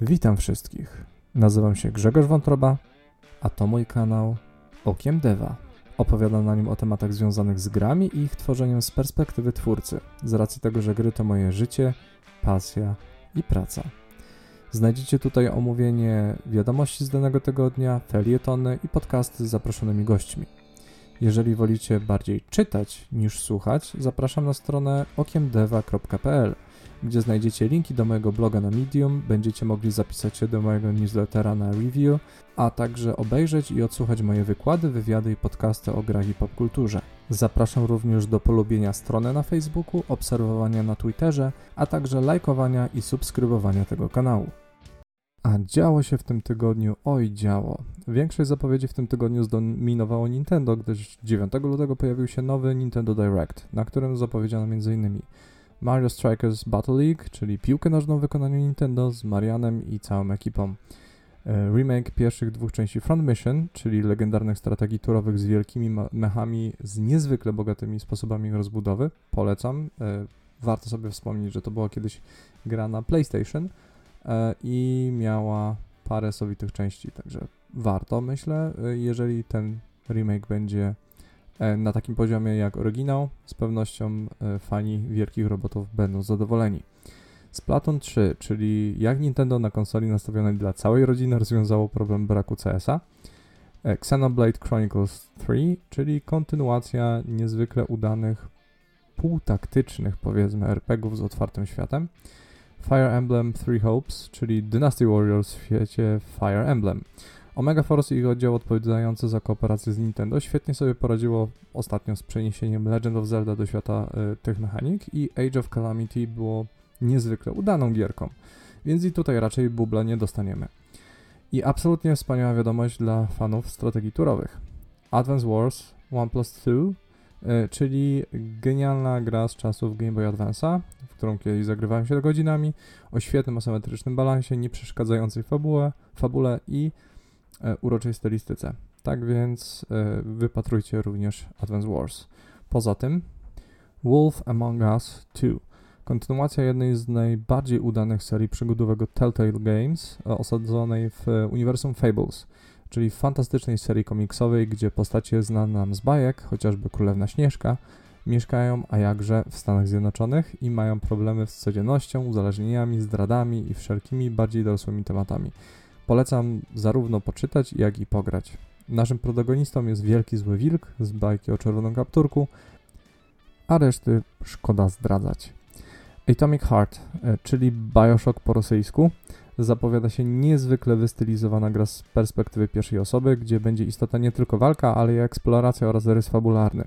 Witam wszystkich. Nazywam się Grzegorz Wątroba, a to mój kanał Okiem Deva. Opowiadam na nim o tematach związanych z grami i ich tworzeniem z perspektywy twórcy, z racji tego, że gry to moje życie, pasja i praca. Znajdziecie tutaj omówienie wiadomości z danego tygodnia, felietony i podcasty z zaproszonymi gośćmi. Jeżeli wolicie bardziej czytać niż słuchać, zapraszam na stronę okiemdeva.pl, gdzie znajdziecie linki do mojego bloga na Medium, będziecie mogli zapisać się do mojego newslettera na review, a także obejrzeć i odsłuchać moje wykłady, wywiady i podcasty o grach i popkulturze. Zapraszam również do polubienia strony na Facebooku, obserwowania na Twitterze, a także lajkowania i subskrybowania tego kanału. A działo się w tym tygodniu, oj działo. Większość zapowiedzi w tym tygodniu zdominowało Nintendo, gdyż 9 lutego pojawił się nowy Nintendo Direct, na którym zapowiedziano m.in. Mario Strikers Battle League, czyli piłkę nożną w wykonaniu Nintendo z Marianem i całą ekipą. E, remake pierwszych dwóch części Front Mission, czyli legendarnych strategii turowych z wielkimi mechami z niezwykle bogatymi sposobami rozbudowy. Polecam. E, warto sobie wspomnieć, że to była kiedyś gra na PlayStation i miała parę sowitych części, także warto, myślę, jeżeli ten remake będzie na takim poziomie jak oryginał, z pewnością fani wielkich robotów będą zadowoleni. Splatoon 3, czyli jak Nintendo na konsoli nastawionej dla całej rodziny rozwiązało problem braku CS-a. E, Xenoblade Chronicles 3, czyli kontynuacja niezwykle udanych, półtaktycznych powiedzmy RPGów z otwartym światem. Fire Emblem Three Hopes, czyli Dynasty Warriors w świecie Fire Emblem. Omega Force i ich oddział odpowiadający za kooperację z Nintendo świetnie sobie poradziło ostatnio z przeniesieniem Legend of Zelda do świata y, tych mechanik i Age of Calamity było niezwykle udaną gierką, więc i tutaj raczej bubla nie dostaniemy. I absolutnie wspaniała wiadomość dla fanów strategii turowych. Advance Wars One Plus 2, y, czyli genialna gra z czasów Game Boy Advance'a, w którą kiedyś zagrywałem się godzinami, o świetnym asymetrycznym balansie, nie przeszkadzającej fabule, fabule i y, uroczej stylistyce. Tak więc y, wypatrujcie również Advance Wars. Poza tym Wolf Among Us 2 Kontynuacja jednej z najbardziej udanych serii przygodowego Telltale Games, e, osadzonej w uniwersum Fables, czyli fantastycznej serii komiksowej, gdzie postacie znane nam z bajek, chociażby Królewna Śnieżka, mieszkają, a jakże, w Stanach Zjednoczonych i mają problemy z codziennością, uzależnieniami, zdradami i wszelkimi bardziej dorosłymi tematami. Polecam zarówno poczytać, jak i pograć. Naszym protagonistą jest wielki zły wilk z bajki o czerwonym kapturku, a reszty szkoda zdradzać. Atomic Heart, e, czyli Bioshock po rosyjsku, zapowiada się niezwykle wystylizowana gra z perspektywy pierwszej osoby, gdzie będzie istota nie tylko walka, ale i eksploracja oraz rys fabularny.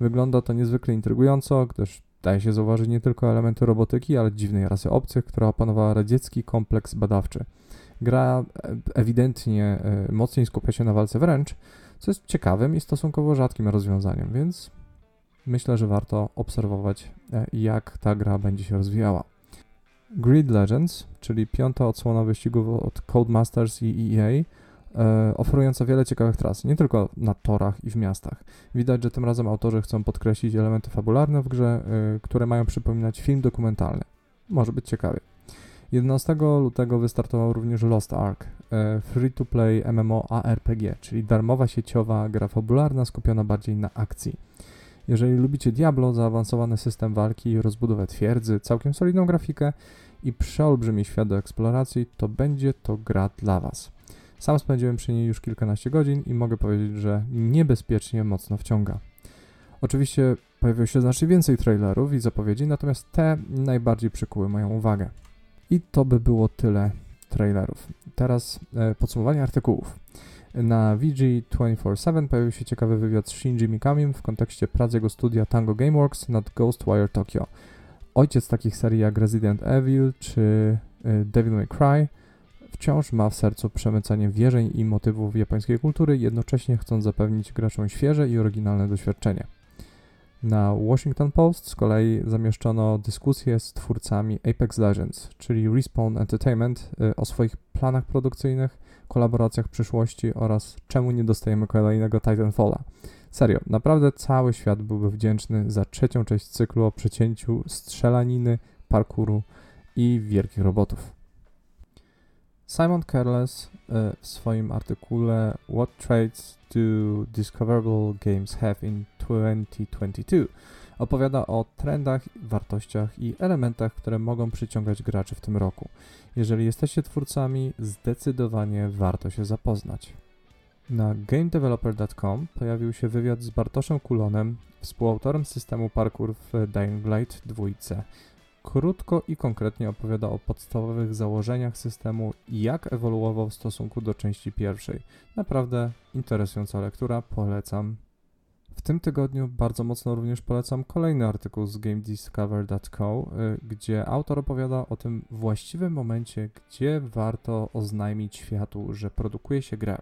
Wygląda to niezwykle intrygująco, gdyż daje się zauważyć nie tylko elementy robotyki, ale dziwnej rasy obcych, która opanowała radziecki kompleks badawczy. Gra e, ewidentnie e, mocniej skupia się na walce wręcz, co jest ciekawym i stosunkowo rzadkim rozwiązaniem, więc myślę, że warto obserwować, e, jak ta gra będzie się rozwijała. Grid Legends, czyli piąta odsłona wyścigów od Codemasters i EA, e, oferująca wiele ciekawych tras, nie tylko na torach i w miastach. Widać, że tym razem autorzy chcą podkreślić elementy fabularne w grze, e, które mają przypominać film dokumentalny. Może być ciekawy. 11 lutego wystartował również Lost Ark, e, free-to-play MMO ARPG, czyli darmowa sieciowa gra fabularna skupiona bardziej na akcji. Jeżeli lubicie Diablo, zaawansowany system walki, rozbudowę twierdzy, całkiem solidną grafikę i przeolbrzymi świat do eksploracji, to będzie to gra dla Was. Sam spędziłem przy niej już kilkanaście godzin i mogę powiedzieć, że niebezpiecznie mocno wciąga. Oczywiście pojawiło się znacznie więcej trailerów i zapowiedzi, natomiast te najbardziej przykuły moją uwagę. I to by było tyle trailerów. Teraz e, podsumowanie artykułów. Na VG247 pojawił się ciekawy wywiad z Shinji Mikamim w kontekście prac jego studia Tango Gameworks nad Ghostwire Tokyo. Ojciec takich serii jak Resident Evil czy y, Devil May Cry wciąż ma w sercu przemycanie wierzeń i motywów japońskiej kultury, jednocześnie chcąc zapewnić graczom świeże i oryginalne doświadczenie. Na Washington Post z kolei zamieszczono dyskusję z twórcami Apex Legends, czyli Respawn Entertainment, y, o swoich planach produkcyjnych, kolaboracjach w przyszłości oraz czemu nie dostajemy kolejnego Titanfalla. Serio, naprawdę cały świat byłby wdzięczny za trzecią część cyklu o przecięciu strzelaniny, parkouru i wielkich robotów. Simon Careless e, w swoim artykule What Traits do Discoverable Games Have in 2022 opowiada o trendach, wartościach i elementach, które mogą przyciągać graczy w tym roku. Jeżeli jesteście twórcami, zdecydowanie warto się zapoznać. Na gamedeveloper.com pojawił się wywiad z Bartoszem Kulonem, współautorem systemu parkour w Dying Light 2. Krótko i konkretnie opowiada o podstawowych założeniach systemu i jak ewoluował w stosunku do części pierwszej. Naprawdę interesująca lektura, polecam. W tym tygodniu bardzo mocno również polecam kolejny artykuł z GameDiscover.co, y, gdzie autor opowiada o tym właściwym momencie, gdzie warto oznajmić światu, że produkuje się grę.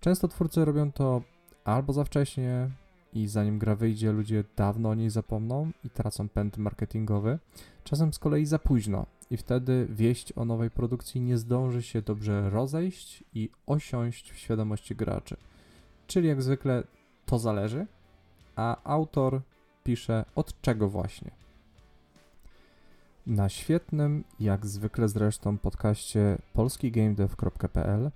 Często twórcy robią to albo za wcześnie i zanim gra wyjdzie, ludzie dawno o niej zapomną i tracą pęd marketingowy, czasem z kolei za późno i wtedy wieść o nowej produkcji nie zdąży się dobrze rozejść i osiąść w świadomości graczy. Czyli jak zwykle to zależy, a autor pisze od czego właśnie. Na świetnym, jak zwykle zresztą, podcaście polskigamedev.pl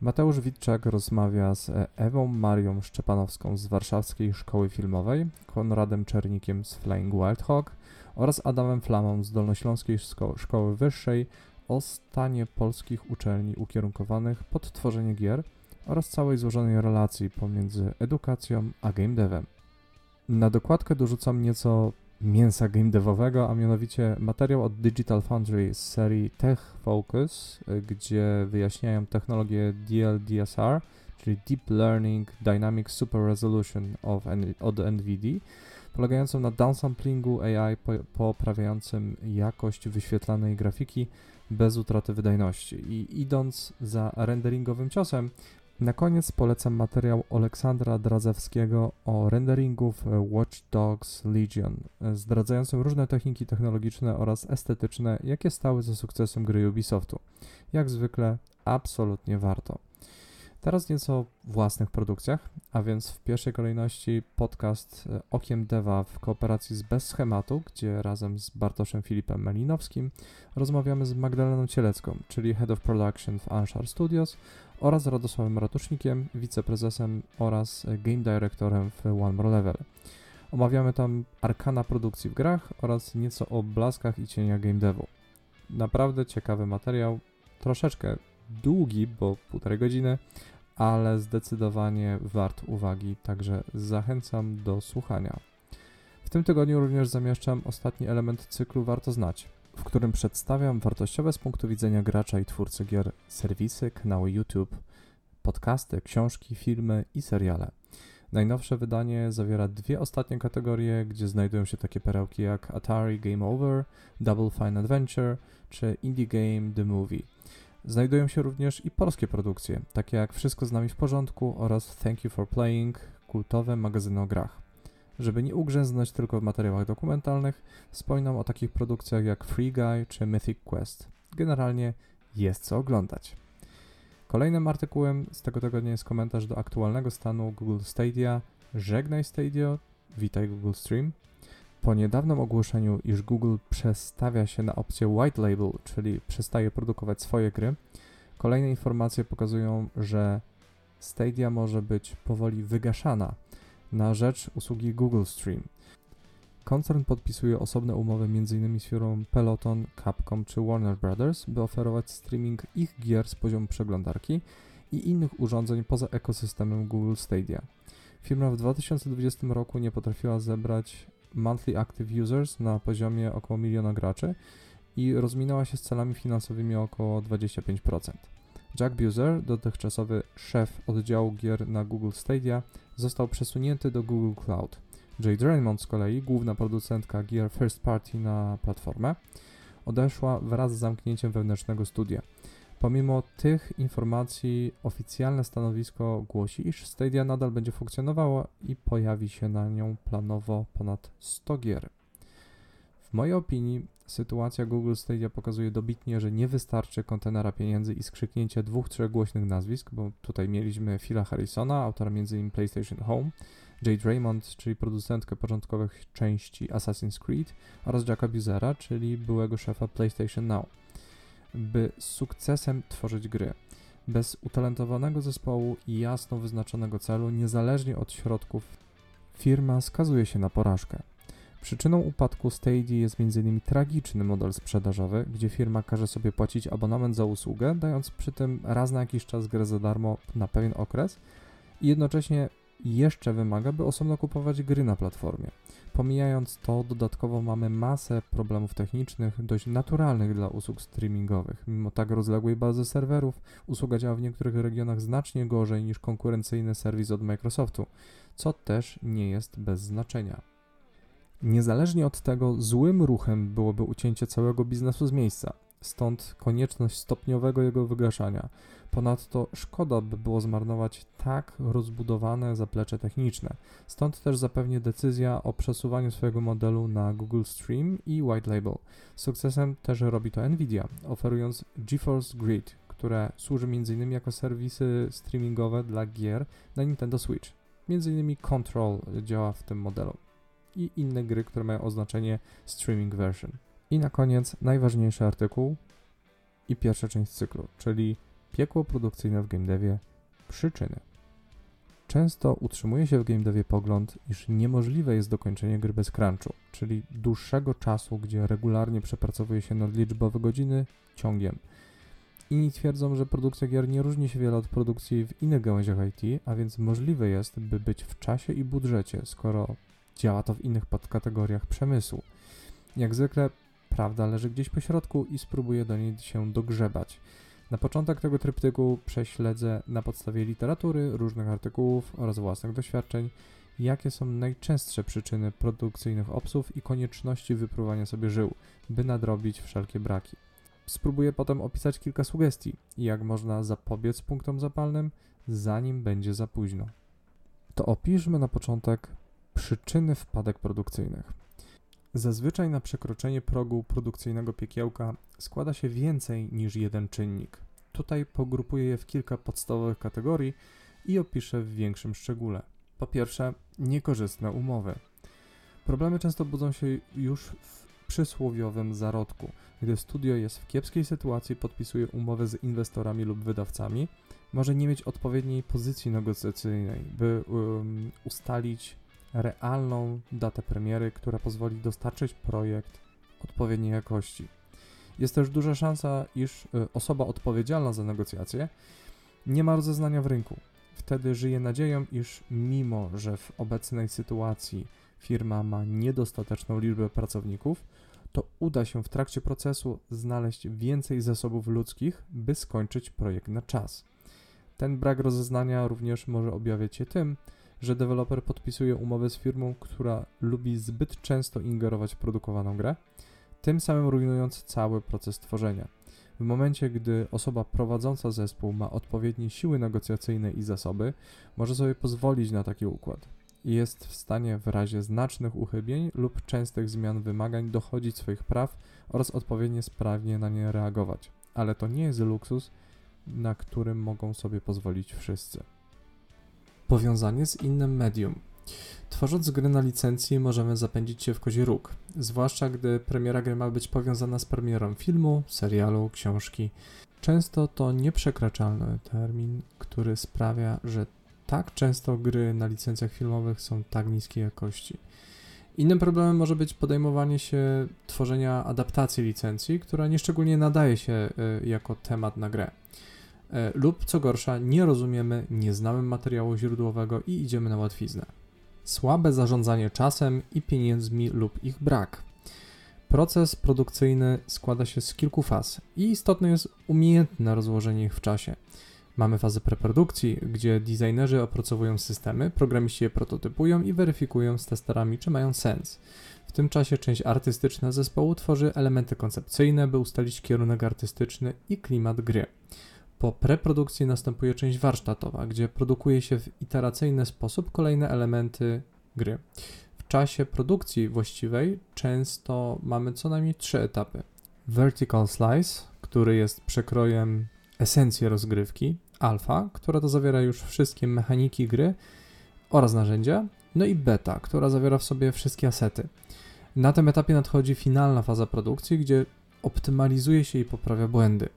Mateusz Witczak rozmawia z Ewą Marią Szczepanowską z Warszawskiej Szkoły Filmowej, Konradem Czernikiem z Flying Wild Hog oraz Adamem Flamą z Dolnośląskiej Szko Szkoły Wyższej o stanie polskich uczelni ukierunkowanych pod tworzenie gier – oraz całej złożonej relacji pomiędzy edukacją a game devem. Na dokładkę dorzucam nieco mięsa game devowego, a mianowicie materiał od Digital Foundry z serii Tech Focus, gdzie wyjaśniają technologię DLDSR, czyli Deep Learning Dynamic Super Resolution of, od NVIDIA, polegającą na downsamplingu AI poprawiającym jakość wyświetlanej grafiki bez utraty wydajności. I idąc za renderingowym ciosem, koniec polecam materiał Aleksandra Dradzewskiego o renderingu w Watch Dogs Legion, zdradzającym różne techniki technologiczne oraz estetyczne, jakie stały za sukcesem gry Ubisoftu. Jak zwykle, absolutnie warto. Teraz nieco o własnych produkcjach, a więc w pierwszej kolejności podcast Okiem Deva w kooperacji z Bez Schematu, gdzie razem z Bartoszem Filipem Melinowskim rozmawiamy z Magdaleną Cielecką, czyli Head of Production w Anshar Studios oraz Radosławem Ratusznikiem, wiceprezesem oraz game directorem w One More Level. Omawiamy tam arkana produkcji w grach oraz nieco o blaskach i cieniach game devu. Naprawdę ciekawy materiał, troszeczkę długi, bo półtorej godziny, ale zdecydowanie wart uwagi, także zachęcam do słuchania. W tym tygodniu również zamieszczam ostatni element cyklu Warto Znać w którym przedstawiam wartościowe z punktu widzenia gracza i twórcy gier serwisy, kanały YouTube, podcasty, książki, filmy i seriale. Najnowsze wydanie zawiera dwie ostatnie kategorie, gdzie znajdują się takie perełki jak Atari Game Over, Double Fine Adventure czy Indie Game The Movie. Znajdują się również i polskie produkcje, takie jak Wszystko z nami w porządku oraz Thank You for Playing, kultowe magazyny o grach. Żeby nie ugrzęznąć tylko w materiałach dokumentalnych, wspominam o takich produkcjach jak Free Guy czy Mythic Quest. Generalnie jest co oglądać. Kolejnym artykułem z tego tygodnia jest komentarz do aktualnego stanu Google Stadia. Żegnaj Stadia, witaj Google Stream. Po niedawnym ogłoszeniu, iż Google przestawia się na opcję White Label, czyli przestaje produkować swoje gry, kolejne informacje pokazują, że Stadia może być powoli wygaszana na rzecz usługi Google Stream. Koncern podpisuje osobne umowy m.in. z firmą Peloton, Capcom czy Warner Brothers, by oferować streaming ich gier z poziomu przeglądarki i innych urządzeń poza ekosystemem Google Stadia. Firma w 2020 roku nie potrafiła zebrać monthly active users na poziomie około miliona graczy i rozminęła się z celami finansowymi o około 25%. Jack Buser, dotychczasowy szef oddziału gier na Google Stadia, został przesunięty do Google Cloud. Jade Raymond z kolei, główna producentka gier first party na platformę, odeszła wraz z zamknięciem wewnętrznego studia. Pomimo tych informacji oficjalne stanowisko głosi, iż Stadia nadal będzie funkcjonowało i pojawi się na nią planowo ponad 100 gier. W mojej opinii sytuacja Google Stadia pokazuje dobitnie, że nie wystarczy kontenera pieniędzy i skrzyknięcia dwóch, trzech głośnych nazwisk, bo tutaj mieliśmy Phila Harrisona, autora m.in. PlayStation Home, Jade Raymond, czyli producentkę początkowych części Assassin's Creed oraz Jacka Buzera, czyli byłego szefa PlayStation Now. by z sukcesem tworzyć gry. Bez utalentowanego zespołu i jasno wyznaczonego celu, niezależnie od środków, firma skazuje się na porażkę. Przyczyną upadku Stadia jest m.in. tragiczny model sprzedażowy, gdzie firma każe sobie płacić abonament za usługę, dając przy tym raz na jakiś czas grę za darmo na pewien okres i jednocześnie jeszcze wymaga, by osobno kupować gry na platformie. Pomijając to, dodatkowo mamy masę problemów technicznych, dość naturalnych dla usług streamingowych. Mimo tak rozległej bazy serwerów, usługa działa w niektórych regionach znacznie gorzej niż konkurencyjny serwis od Microsoftu, co też nie jest bez znaczenia. Niezależnie od tego, złym ruchem byłoby ucięcie całego biznesu z miejsca, stąd konieczność stopniowego jego wygaszania. Ponadto szkoda by było zmarnować tak rozbudowane zaplecze techniczne. Stąd też zapewnie decyzja o przesuwaniu swojego modelu na Google Stream i White Label. Sukcesem też robi to Nvidia, oferując GeForce Grid, które służy m.in. jako serwisy streamingowe dla gier na Nintendo Switch. M.in. Control działa w tym modelu i inne gry, które mają oznaczenie Streaming Version. I na koniec najważniejszy artykuł i pierwsza część cyklu, czyli piekło produkcyjne w game devie, przyczyny. Często utrzymuje się w game devie pogląd, iż niemożliwe jest dokończenie gry bez crunchu, czyli dłuższego czasu, gdzie regularnie przepracowuje się nadliczbowe godziny ciągiem. Inni twierdzą, że produkcja gier nie różni się wiele od produkcji w innych gałęziach IT, a więc możliwe jest, by być w czasie i budżecie, skoro działa to w innych podkategoriach przemysłu. Jak zwykle prawda leży gdzieś po środku i spróbuję do niej się dogrzebać. Na początek tego tryptyku prześledzę na podstawie literatury, różnych artykułów oraz własnych doświadczeń, jakie są najczęstsze przyczyny produkcyjnych obsów i konieczności wypruwania sobie żył, by nadrobić wszelkie braki. Spróbuję potem opisać kilka sugestii, jak można zapobiec punktom zapalnym, zanim będzie za późno. To opiszmy na początek przyczyny wpadek produkcyjnych. Zazwyczaj na przekroczenie progu produkcyjnego piekiełka składa się więcej niż jeden czynnik. Tutaj pogrupuję je w kilka podstawowych kategorii i opiszę w większym szczególe. Po pierwsze, niekorzystne umowy. Problemy często budzą się już w przysłowiowym zarodku. Gdy studio jest w kiepskiej sytuacji, podpisuje umowę z inwestorami lub wydawcami, może nie mieć odpowiedniej pozycji negocjacyjnej, by um, ustalić realną datę premiery, która pozwoli dostarczyć projekt odpowiedniej jakości. Jest też duża szansa, iż y, osoba odpowiedzialna za negocjacje nie ma rozeznania w rynku. Wtedy żyje nadzieją, iż mimo, że w obecnej sytuacji firma ma niedostateczną liczbę pracowników, to uda się w trakcie procesu znaleźć więcej zasobów ludzkich, by skończyć projekt na czas. Ten brak rozeznania również może objawiać się tym, że deweloper podpisuje umowę z firmą, która lubi zbyt często ingerować w produkowaną grę, tym samym rujnując cały proces tworzenia. W momencie, gdy osoba prowadząca zespół ma odpowiednie siły negocjacyjne i zasoby, może sobie pozwolić na taki układ i jest w stanie w razie znacznych uchybień lub częstych zmian wymagań dochodzić swoich praw oraz odpowiednio sprawnie na nie reagować. Ale to nie jest luksus, na którym mogą sobie pozwolić wszyscy. Powiązanie z innym medium. Tworząc gry na licencji możemy zapędzić się w kozi róg, zwłaszcza gdy premiera gry ma być powiązana z premierą filmu, serialu, książki. Często to nieprzekraczalny termin, który sprawia, że tak często gry na licencjach filmowych są tak niskiej jakości. Innym problemem może być podejmowanie się tworzenia adaptacji licencji, która nieszczególnie nadaje się y, jako temat na grę. E, lub co gorsza, nie rozumiemy, nie znamy materiału źródłowego i idziemy na łatwiznę. Słabe zarządzanie czasem i pieniędzmi lub ich brak. Proces produkcyjny składa się z kilku faz i istotne jest umiejętne rozłożenie ich w czasie. Mamy fazę preprodukcji, gdzie designerzy opracowują systemy, programiści je prototypują i weryfikują z testerami, czy mają sens. W tym czasie część artystyczna zespołu tworzy elementy koncepcyjne, by ustalić kierunek artystyczny i klimat gry. Po preprodukcji następuje część warsztatowa, gdzie produkuje się w iteracyjny sposób kolejne elementy gry. W czasie produkcji właściwej często mamy co najmniej trzy etapy. Vertical Slice, który jest przekrojem esencji rozgrywki, alfa, która to zawiera już wszystkie mechaniki gry oraz narzędzia, no i beta, która zawiera w sobie wszystkie asety. Na tym etapie nadchodzi finalna faza produkcji, gdzie optymalizuje się i poprawia błędy.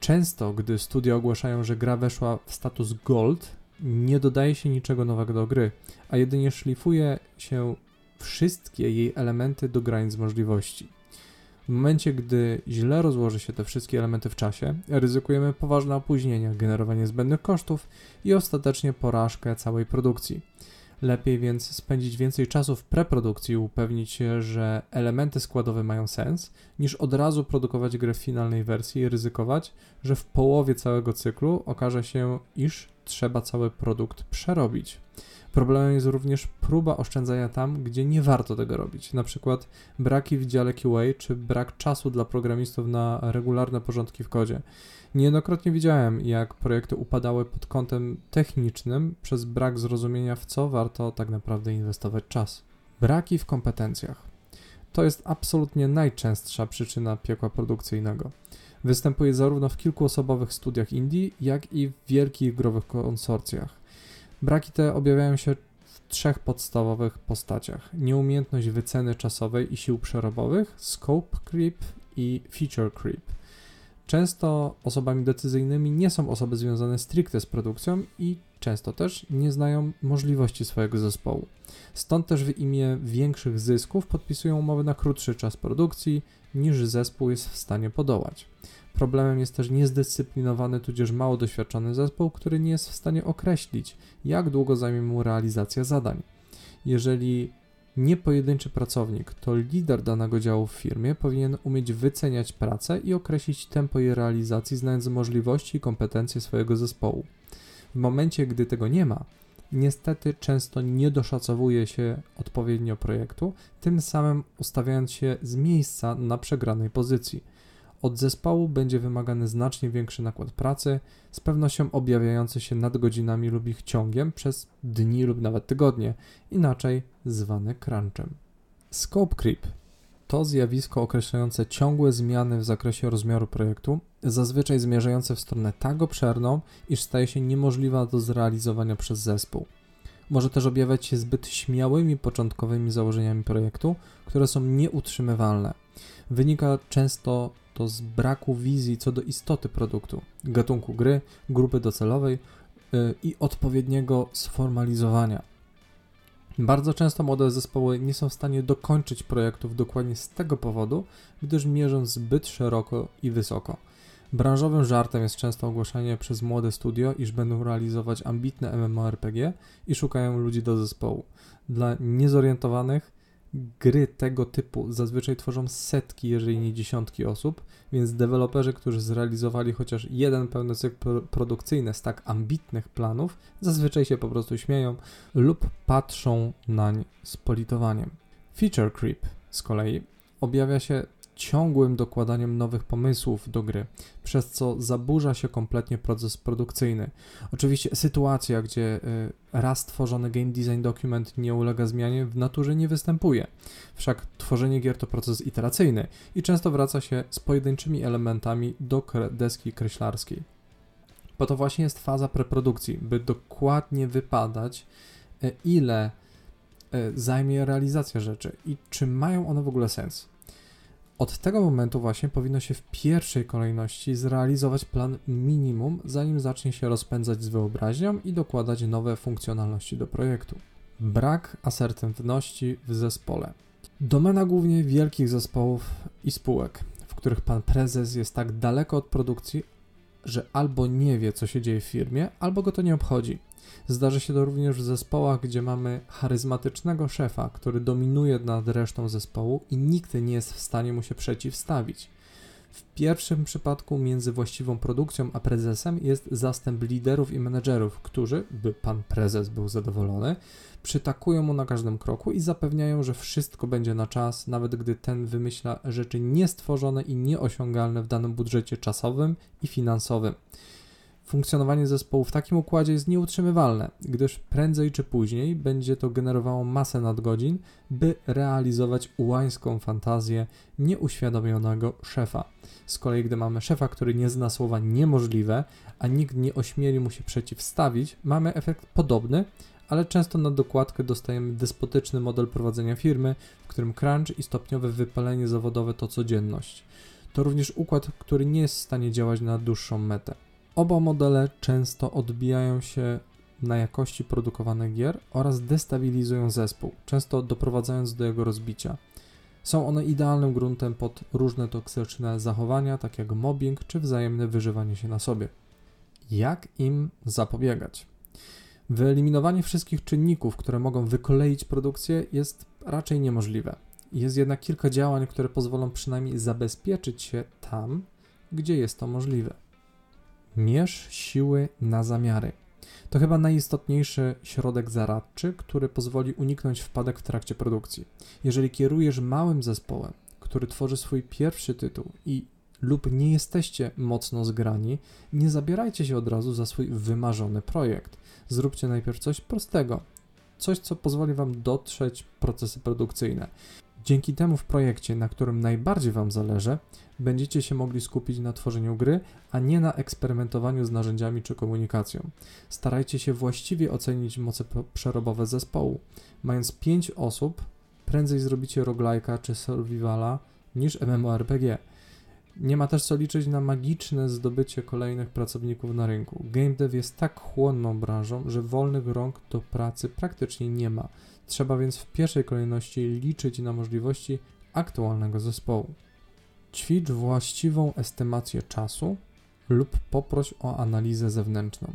Często, gdy studia ogłaszają, że gra weszła w status Gold, nie dodaje się niczego nowego do gry, a jedynie szlifuje się wszystkie jej elementy do granic możliwości. W momencie, gdy źle rozłoży się te wszystkie elementy w czasie, ryzykujemy poważne opóźnienia, generowanie zbędnych kosztów i ostatecznie porażkę całej produkcji. Lepiej więc spędzić więcej czasu w preprodukcji i upewnić się, że elementy składowe mają sens, niż od razu produkować grę w finalnej wersji i ryzykować, że w połowie całego cyklu okaże się, iż trzeba cały produkt przerobić. Problemem jest również próba oszczędzania tam, gdzie nie warto tego robić, na przykład braki w dziale QA czy brak czasu dla programistów na regularne porządki w kodzie. Niejednokrotnie widziałem, jak projekty upadały pod kątem technicznym przez brak zrozumienia, w co warto tak naprawdę inwestować czas. Braki w kompetencjach. To jest absolutnie najczęstsza przyczyna piekła produkcyjnego. Występuje zarówno w kilkuosobowych studiach indie, jak i w wielkich growych konsorcjach. Braki te objawiają się w trzech podstawowych postaciach: nieumiejętność wyceny czasowej i sił przerobowych, scope creep i feature creep. Często osobami decyzyjnymi nie są osoby związane stricte z produkcją i często też nie znają możliwości swojego zespołu. Stąd też w imię większych zysków podpisują umowy na krótszy czas produkcji niż zespół jest w stanie podołać. Problemem jest też niezdyscyplinowany, tudzież mało doświadczony zespół, który nie jest w stanie określić, jak długo zajmie mu realizacja zadań. Jeżeli nie pojedynczy pracownik, to lider danego działu w firmie powinien umieć wyceniać pracę i określić tempo jej realizacji, znając możliwości i kompetencje swojego zespołu. W momencie, gdy tego nie ma, niestety często nie doszacowuje się odpowiednio projektu, tym samym ustawiając się z miejsca na przegranej pozycji. Od zespołu będzie wymagany znacznie większy nakład pracy, z pewnością objawiający się nadgodzinami lub ich ciągiem przez dni lub nawet tygodnie, inaczej zwany crunchem. Scope creep to zjawisko określające ciągłe zmiany w zakresie rozmiaru projektu, zazwyczaj zmierzające w stronę tak obszerną, iż staje się niemożliwa do zrealizowania przez zespół. Może też objawiać się zbyt śmiałymi początkowymi założeniami projektu, które są nieutrzymywalne. Wynika często to z braku wizji co do istoty produktu, gatunku gry, grupy docelowej yy, i odpowiedniego sformalizowania. Bardzo często młode zespoły nie są w stanie dokończyć projektów dokładnie z tego powodu, gdyż mierzą zbyt szeroko i wysoko. Branżowym żartem jest często ogłaszanie przez młode studio, iż będą realizować ambitne MMORPG i szukają ludzi do zespołu. Dla niezorientowanych gry tego typu zazwyczaj tworzą setki, jeżeli nie dziesiątki osób, więc deweloperzy, którzy zrealizowali chociaż jeden pełny cykl produkcyjny z tak ambitnych planów, zazwyczaj się po prostu śmieją lub patrzą nań z politowaniem. Feature creep z kolei objawia się ciągłym dokładaniem nowych pomysłów do gry, przez co zaburza się kompletnie proces produkcyjny. Oczywiście sytuacja, gdzie y, raz tworzony game design dokument nie ulega zmianie, w naturze nie występuje. Wszak tworzenie gier to proces iteracyjny i często wraca się z pojedynczymi elementami do deski kreślarskiej. Po to właśnie jest faza preprodukcji, by dokładnie wypadać, y, ile y, zajmie realizacja rzeczy i czy mają one w ogóle sens. Od tego momentu właśnie powinno się w pierwszej kolejności zrealizować plan minimum, zanim zacznie się rozpędzać z wyobraźnią i dokładać nowe funkcjonalności do projektu. Brak asertywności w zespole. Domena głównie wielkich zespołów i spółek, w których pan prezes jest tak daleko od produkcji, że albo nie wie, co się dzieje w firmie, albo go to nie obchodzi. Zdarzy się to również w zespołach, gdzie mamy charyzmatycznego szefa, który dominuje nad resztą zespołu i nikt nie jest w stanie mu się przeciwstawić. W pierwszym przypadku między właściwą produkcją a prezesem jest zastęp liderów i menedżerów, którzy, by pan prezes był zadowolony, przytakują mu na każdym kroku i zapewniają, że wszystko będzie na czas, nawet gdy ten wymyśla rzeczy niestworzone i nieosiągalne w danym budżecie czasowym i finansowym. Funkcjonowanie zespołu w takim układzie jest nieutrzymywalne, gdyż prędzej czy później będzie to generowało masę nadgodzin, by realizować ułańską fantazję nieuświadomionego szefa. Z kolei, gdy mamy szefa, który nie zna słowa niemożliwe, a nikt nie ośmieli mu się przeciwstawić, mamy efekt podobny, ale często na dokładkę dostajemy despotyczny model prowadzenia firmy, w którym crunch i stopniowe wypalenie zawodowe to codzienność. To również układ, który nie jest w stanie działać na dłuższą metę. Oba modele często odbijają się na jakości produkowanych gier oraz destabilizują zespół, często doprowadzając do jego rozbicia. Są one idealnym gruntem pod różne toksyczne zachowania, takie jak mobbing czy wzajemne wyżywanie się na sobie. Jak im zapobiegać? Wyeliminowanie wszystkich czynników, które mogą wykoleić produkcję, jest raczej niemożliwe. Jest jednak kilka działań, które pozwolą przynajmniej zabezpieczyć się tam, gdzie jest to możliwe. Mierz siły na zamiary. To chyba najistotniejszy środek zaradczy, który pozwoli uniknąć wpadek w trakcie produkcji. Jeżeli kierujesz małym zespołem, który tworzy swój pierwszy tytuł i lub nie jesteście mocno zgrani, nie zabierajcie się od razu za swój wymarzony projekt. Zróbcie najpierw coś prostego, coś, co pozwoli Wam dotrzeć procesy produkcyjne. Dzięki temu w projekcie, na którym najbardziej Wam zależy, będziecie się mogli skupić na tworzeniu gry, a nie na eksperymentowaniu z narzędziami czy komunikacją. Starajcie się właściwie ocenić moce przerobowe zespołu. Mając 5 osób, prędzej zrobicie roguelike'a czy survivala niż MMORPG. Nie ma też co liczyć na magiczne zdobycie kolejnych pracowników na rynku. Game dev jest tak chłonną branżą, że wolnych rąk do pracy praktycznie nie ma. Trzeba więc w pierwszej kolejności liczyć na możliwości aktualnego zespołu. Ćwicz właściwą estymację czasu lub poproś o analizę zewnętrzną.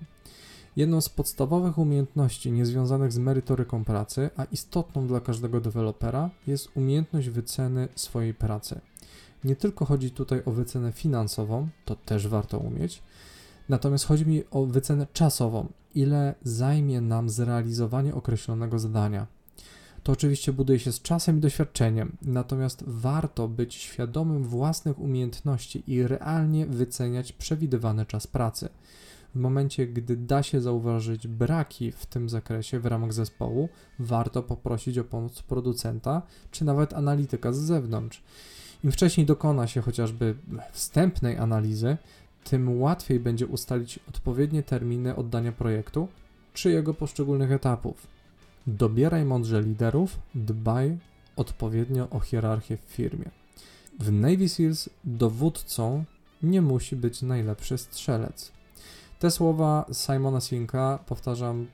Jedną z podstawowych umiejętności niezwiązanych z merytoryką pracy, a istotną dla każdego dewelopera, jest umiejętność wyceny swojej pracy. Nie tylko chodzi tutaj o wycenę finansową, to też warto umieć, natomiast chodzi mi o wycenę czasową, ile zajmie nam zrealizowanie określonego zadania. To oczywiście buduje się z czasem i doświadczeniem, natomiast warto być świadomym własnych umiejętności i realnie wyceniać przewidywany czas pracy. W momencie, gdy da się zauważyć braki w tym zakresie w ramach zespołu, warto poprosić o pomoc producenta czy nawet analityka z zewnątrz. Im wcześniej dokona się chociażby wstępnej analizy, tym łatwiej będzie ustalić odpowiednie terminy oddania projektu czy jego poszczególnych etapów. Dobieraj mądrze liderów, dbaj odpowiednio o hierarchię w firmie. W Navy SEALs dowódcą nie musi być najlepszy strzelec. Te słowa Simona Sinka powtarzam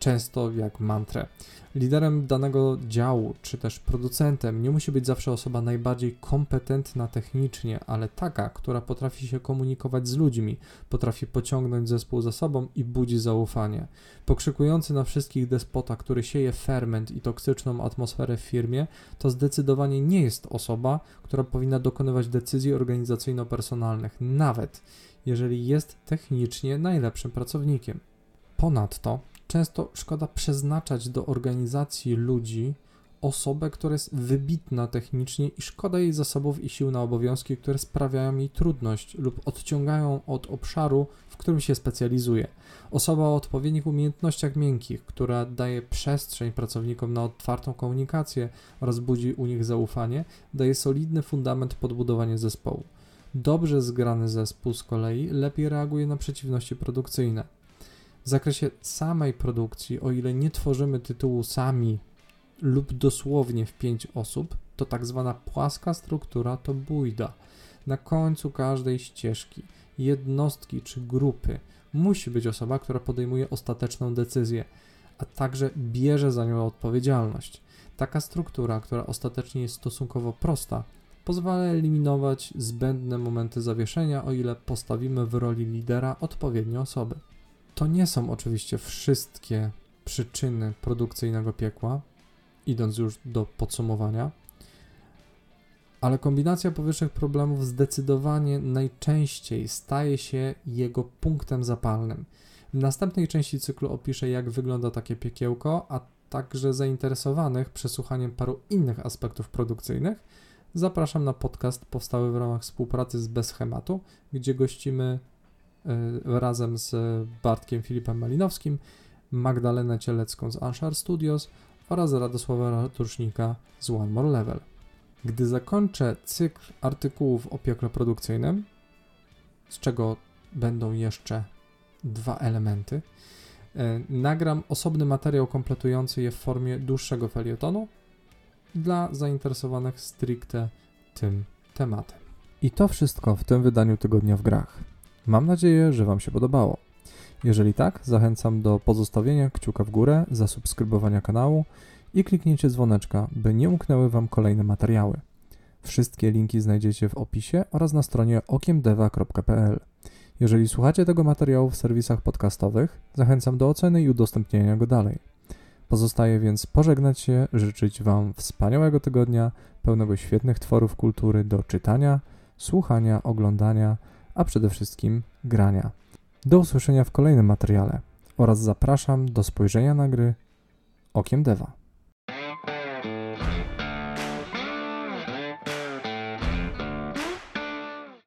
często jak mantrę. Liderem danego działu, czy też producentem nie musi być zawsze osoba najbardziej kompetentna technicznie, ale taka, która potrafi się komunikować z ludźmi, potrafi pociągnąć zespół za sobą i budzi zaufanie. Pokrzykujący na wszystkich despota, który sieje ferment i toksyczną atmosferę w firmie, to zdecydowanie nie jest osoba, która powinna dokonywać decyzji organizacyjno-personalnych, nawet jeżeli jest technicznie najlepszym pracownikiem. Ponadto często szkoda przeznaczać do organizacji ludzi osobę, która jest wybitna technicznie i szkoda jej zasobów i sił na obowiązki, które sprawiają jej trudność lub odciągają od obszaru, w którym się specjalizuje. Osoba o odpowiednich umiejętnościach miękkich, która daje przestrzeń pracownikom na otwartą komunikację oraz budzi u nich zaufanie, daje solidny fundament podbudowania zespołu. Dobrze zgrany zespół z kolei lepiej reaguje na przeciwności produkcyjne. W zakresie samej produkcji, o ile nie tworzymy tytułu sami lub dosłownie w pięć osób, to tak zwana płaska struktura to bójda. Na końcu każdej ścieżki, jednostki czy grupy musi być osoba, która podejmuje ostateczną decyzję, a także bierze za nią odpowiedzialność. Taka struktura, która ostatecznie jest stosunkowo prosta, pozwala eliminować zbędne momenty zawieszenia, o ile postawimy w roli lidera odpowiednie osoby. To nie są oczywiście wszystkie przyczyny produkcyjnego piekła, idąc już do podsumowania, ale kombinacja powyższych problemów zdecydowanie najczęściej staje się jego punktem zapalnym. W następnej części cyklu opiszę, jak wygląda takie piekiełko, a także zainteresowanych przesłuchaniem paru innych aspektów produkcyjnych. Zapraszam na podcast powstały w ramach współpracy z Bez Schematu, gdzie gościmy razem z Bartkiem Filipem Malinowskim, Magdalenę Cielecką z Anshar Studios oraz Radosława Ratusznika z One More Level. Gdy zakończę cykl artykułów o piekle produkcyjnym, z czego będą jeszcze dwa elementy, e, nagram osobny materiał kompletujący je w formie dłuższego felietonu dla zainteresowanych stricte tym tematem. I to wszystko w tym wydaniu tygodnia w grach. Mam nadzieję, że Wam się podobało. Jeżeli tak, zachęcam do pozostawienia kciuka w górę, zasubskrybowania kanału i kliknięcia dzwoneczka, by nie umknęły Wam kolejne materiały. Wszystkie linki znajdziecie w opisie oraz na stronie okiemdeva.pl. Jeżeli słuchacie tego materiału w serwisach podcastowych, zachęcam do oceny i udostępnienia go dalej. Pozostaje więc pożegnać się, życzyć Wam wspaniałego tygodnia, pełnego świetnych tworów kultury do czytania, słuchania, oglądania, a przede wszystkim grania. Do usłyszenia w kolejnym materiale oraz zapraszam do spojrzenia na gry okiem Deva.